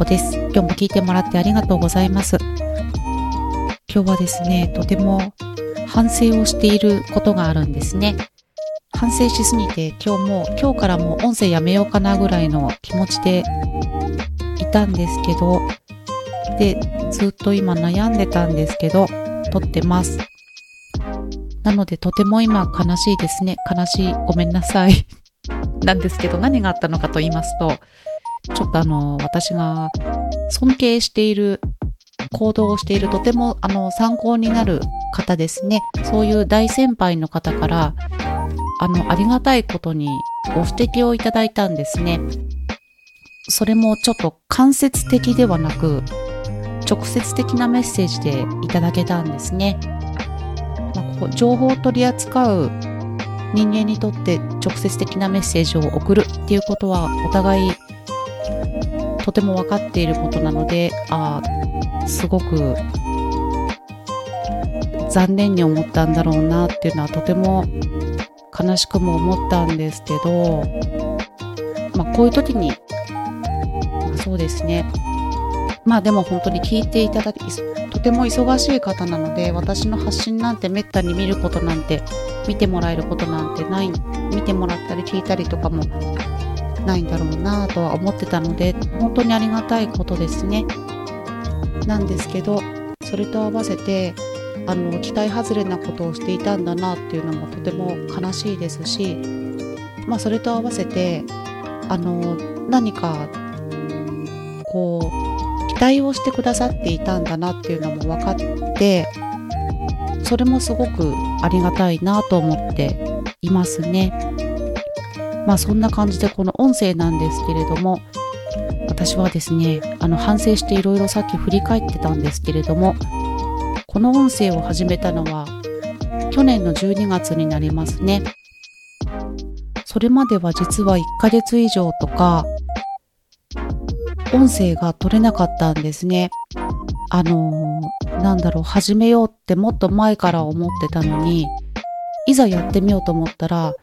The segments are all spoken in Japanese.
こです。今日も聞いてもらってありがとうございます。今日はですね、とても反省をしていることがあるんですね。反省しすぎて今日も、今日からもう音声やめようかなぐらいの気持ちでいたんですけど、で、ずっと今悩んでたんですけど、撮ってます。なのでとても今悲しいですね。悲しい。ごめんなさい。なんですけど何があったのかと言いますと、ちょっとあの、私が尊敬している行動をしているとてもあの参考になる方ですね。そういう大先輩の方から、あの、ありがたいことにご指摘をいただいたんですね。それもちょっと間接的ではなく、直接的なメッセージでいただけたんですね。まあ、ここ情報を取り扱う人間にとって直接的なメッセージを送るっていうことはお互いとても分かっていることなので、ああ、すごく残念に思ったんだろうなっていうのはとても悲しくも思ったんですけど、まあこういう時に、まあ、そうですね。まあでも本当に聞いていただき、とても忙しい方なので、私の発信なんてめったに見ることなんて、見てもらえることなんてない、見てもらったり聞いたりとかもないんだろうなとは思ってたので、本当にありがたいことですね。なんですけど、それと合わせて、あの、期待外れなことをしていたんだなっていうのもとても悲しいですし、まあそれと合わせて、あの、何か、こう期、待をしてくださっていたんだなっていうのも分かってそれもすごくありがたいなと思っていますね。まあそんな感じでこの音声なんですけれども私はですねあの反省していろいろさっき振り返ってたんですけれどもこの音声を始めたのは去年の12月になりますね。それまでは実は1ヶ月以上とか音声が取れなかったんですね。あのー、なんだろう、始めようってもっと前から思ってたのに、いざやってみようと思ったら、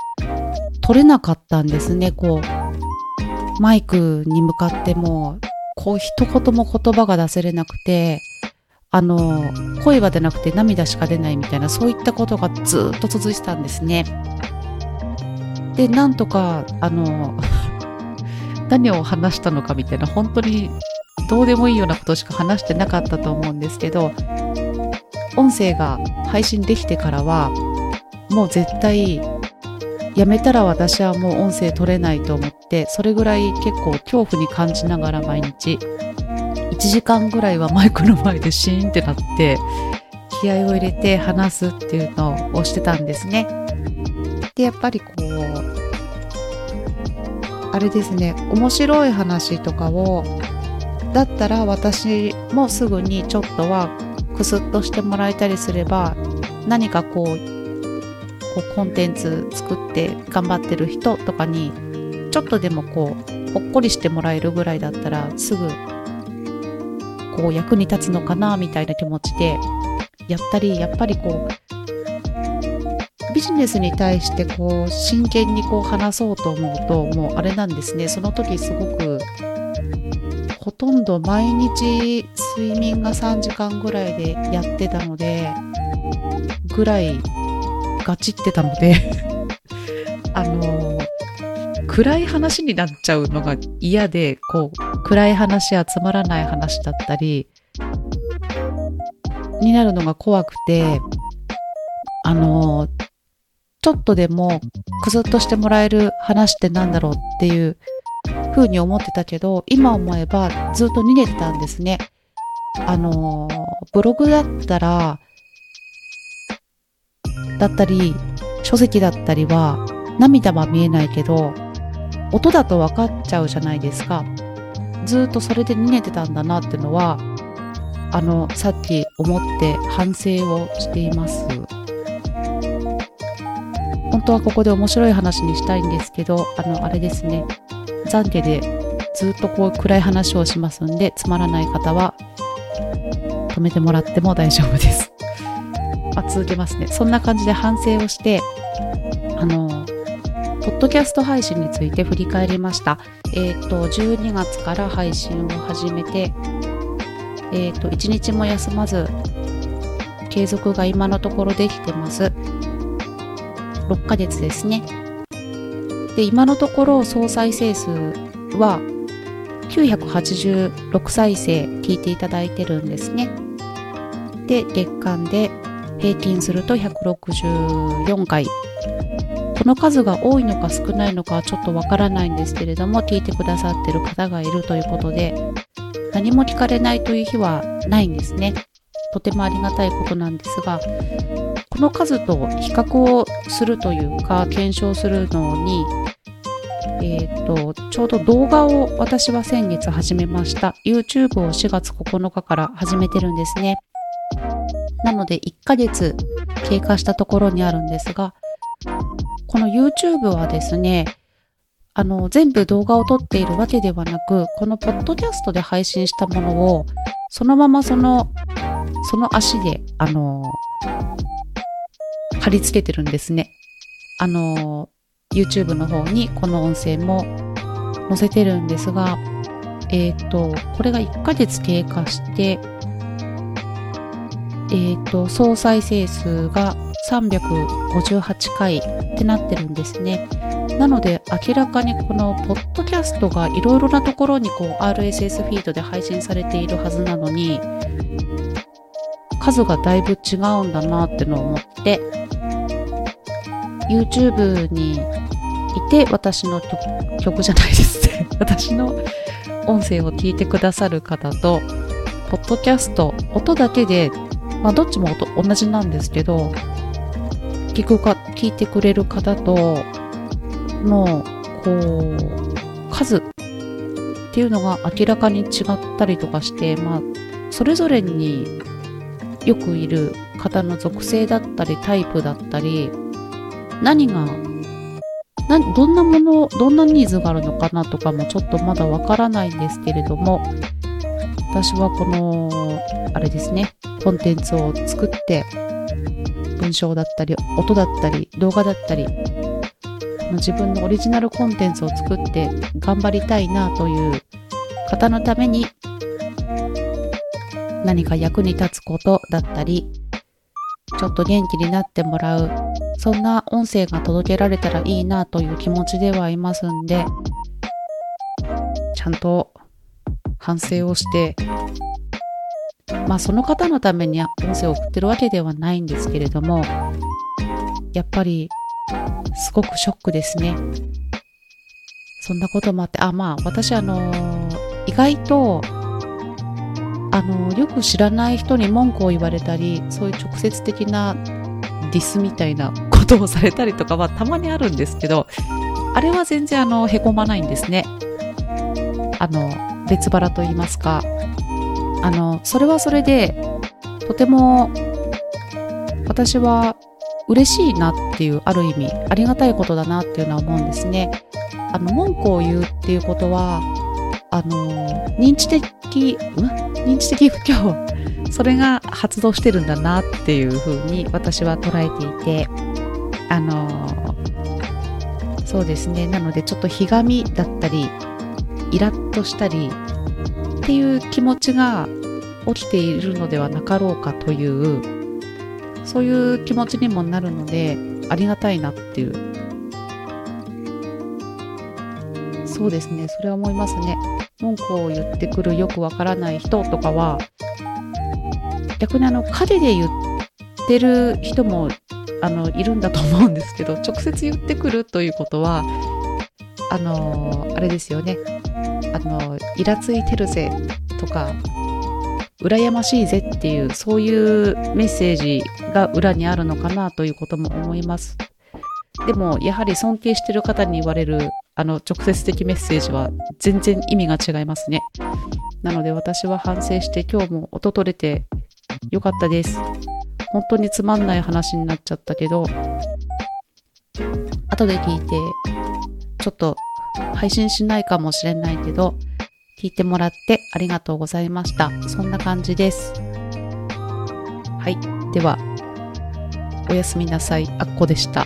取れなかったんですね、こう。マイクに向かっても、こう一言も言葉が出せれなくて、あの、声が出なくて涙しか出ないみたいな、そういったことがずっと続いてたんですね。で、なんとか、あの、何を話したのかみたいな、本当にどうでもいいようなことしか話してなかったと思うんですけど、音声が配信できてからは、もう絶対、やめたら私はもう音声取れないと思って、それぐらい結構恐怖に感じながら毎日、1時間ぐらいはマイクの前でシーンってなって、気合を入れて話すっていうのをしてたんですね。で、やっぱりこう、あれですね面白い話とかをだったら私もすぐにちょっとはクスッとしてもらえたりすれば何かこうこうコンテンツ作って頑張ってる人とかにちょっとでもこうほっこりしてもらえるぐらいだったらすぐこう役に立つのかなみたいな気持ちでやったりやっぱりこうビジネスに対してこう真剣にこう話そうと思うともうあれなんですね。その時すごくほとんど毎日睡眠が3時間ぐらいでやってたのでぐらいガチってたので あの暗い話になっちゃうのが嫌でこう暗い話やつまらない話だったりになるのが怖くてあのちょっとでもくずっとしてもらえる話ってなんだろうっていう風に思ってたけど、今思えばずっと逃げてたんですね。あの、ブログだったら、だったり、書籍だったりは涙は見えないけど、音だと分かっちゃうじゃないですか。ずっとそれで逃げてたんだなってのは、あの、さっき思って反省をしています。本当はここで面白い話にしたいんですけど、あの、あれですね。懺悔でずっとこう暗い話をしますんで、つまらない方は止めてもらっても大丈夫です。あ、続けますね。そんな感じで反省をして、あの、ポッドキャスト配信について振り返りました。えっ、ー、と、12月から配信を始めて、えっ、ー、と、1日も休まず、継続が今のところできてます。6ヶ月ですね。で、今のところ総再生数は986再生聞いていただいてるんですね。で、月間で平均すると164回。この数が多いのか少ないのかはちょっとわからないんですけれども、聞いてくださってる方がいるということで、何も聞かれないという日はないんですね。とてもありがたいことなんですが、この数と比較をするというか、検証するのに、えっ、と、ちょうど動画を私は先月始めました。YouTube を4月9日から始めてるんですね。なので1ヶ月経過したところにあるんですが、この YouTube はですね、あの、全部動画を撮っているわけではなく、このポッドキャストで配信したものを、そのままその、その足で、あの、貼り付けてるんですね。あの、YouTube の方にこの音声も載せてるんですが、えっ、ー、と、これが1ヶ月経過して、えっ、ー、と、総再生数が358回ってなってるんですね。なので、明らかにこのポッドキャストがいろいろなところにこう RSS フィードで配信されているはずなのに、数がだいぶ違うんだなってのを思って、YouTube にいて私の曲じゃないですね。私の音声を聞いてくださる方と、ポッドキャスト、音だけで、まあどっちも同じなんですけど、聞くか、聞いてくれる方との、こう、数っていうのが明らかに違ったりとかして、まあ、それぞれによくいる方の属性だったりタイプだったり何がなどんなものどんなニーズがあるのかなとかもちょっとまだわからないんですけれども私はこのあれですね。コンテンツを作って文章だったり音だったり動画だったり自分のオリジナルコンテンツを作って頑張りたいなという方のために何か役に立つことだったりちょっと元気になってもらうそんな音声が届けられたらいいなという気持ちではいますんで、ちゃんと反省をして、まあその方のために音声を送ってるわけではないんですけれども、やっぱりすごくショックですね。そんなこともあって、あ、まあ私あの意外とあのよく知らない人に文句を言われたりそういう直接的なディスみたいなことをされたりとかはたまにあるんですけど、あれは全然あの、へこまないんですね。あの、別腹と言いますか。あの、それはそれで、とても、私は嬉しいなっていう、ある意味、ありがたいことだなっていうのは思うんですね。あの、文句を言うっていうことは、あの、認知的、ん？認知的不協それが発動してるんだなっていうふうに私は捉えていてあのそうですねなのでちょっとひがみだったりイラッとしたりっていう気持ちが起きているのではなかろうかというそういう気持ちにもなるのでありがたいなっていう。そうですね。それは思いますね。文句を言ってくるよくわからない人とかは逆にあの陰で言ってる人もあのいるんだと思うんですけど直接言ってくるということはあのあれですよね。あのイラついてるぜとか羨ましいぜっていうそういうメッセージが裏にあるのかなということも思います。でもやはり尊敬してる方に言われるあの直接的メッセージは全然意味が違いますね。なので私は反省して今日も音取れてよかったです。本当につまんない話になっちゃったけど、後で聞いて、ちょっと配信しないかもしれないけど、聞いてもらってありがとうございました。そんな感じです。はい。では、おやすみなさい。あっこでした。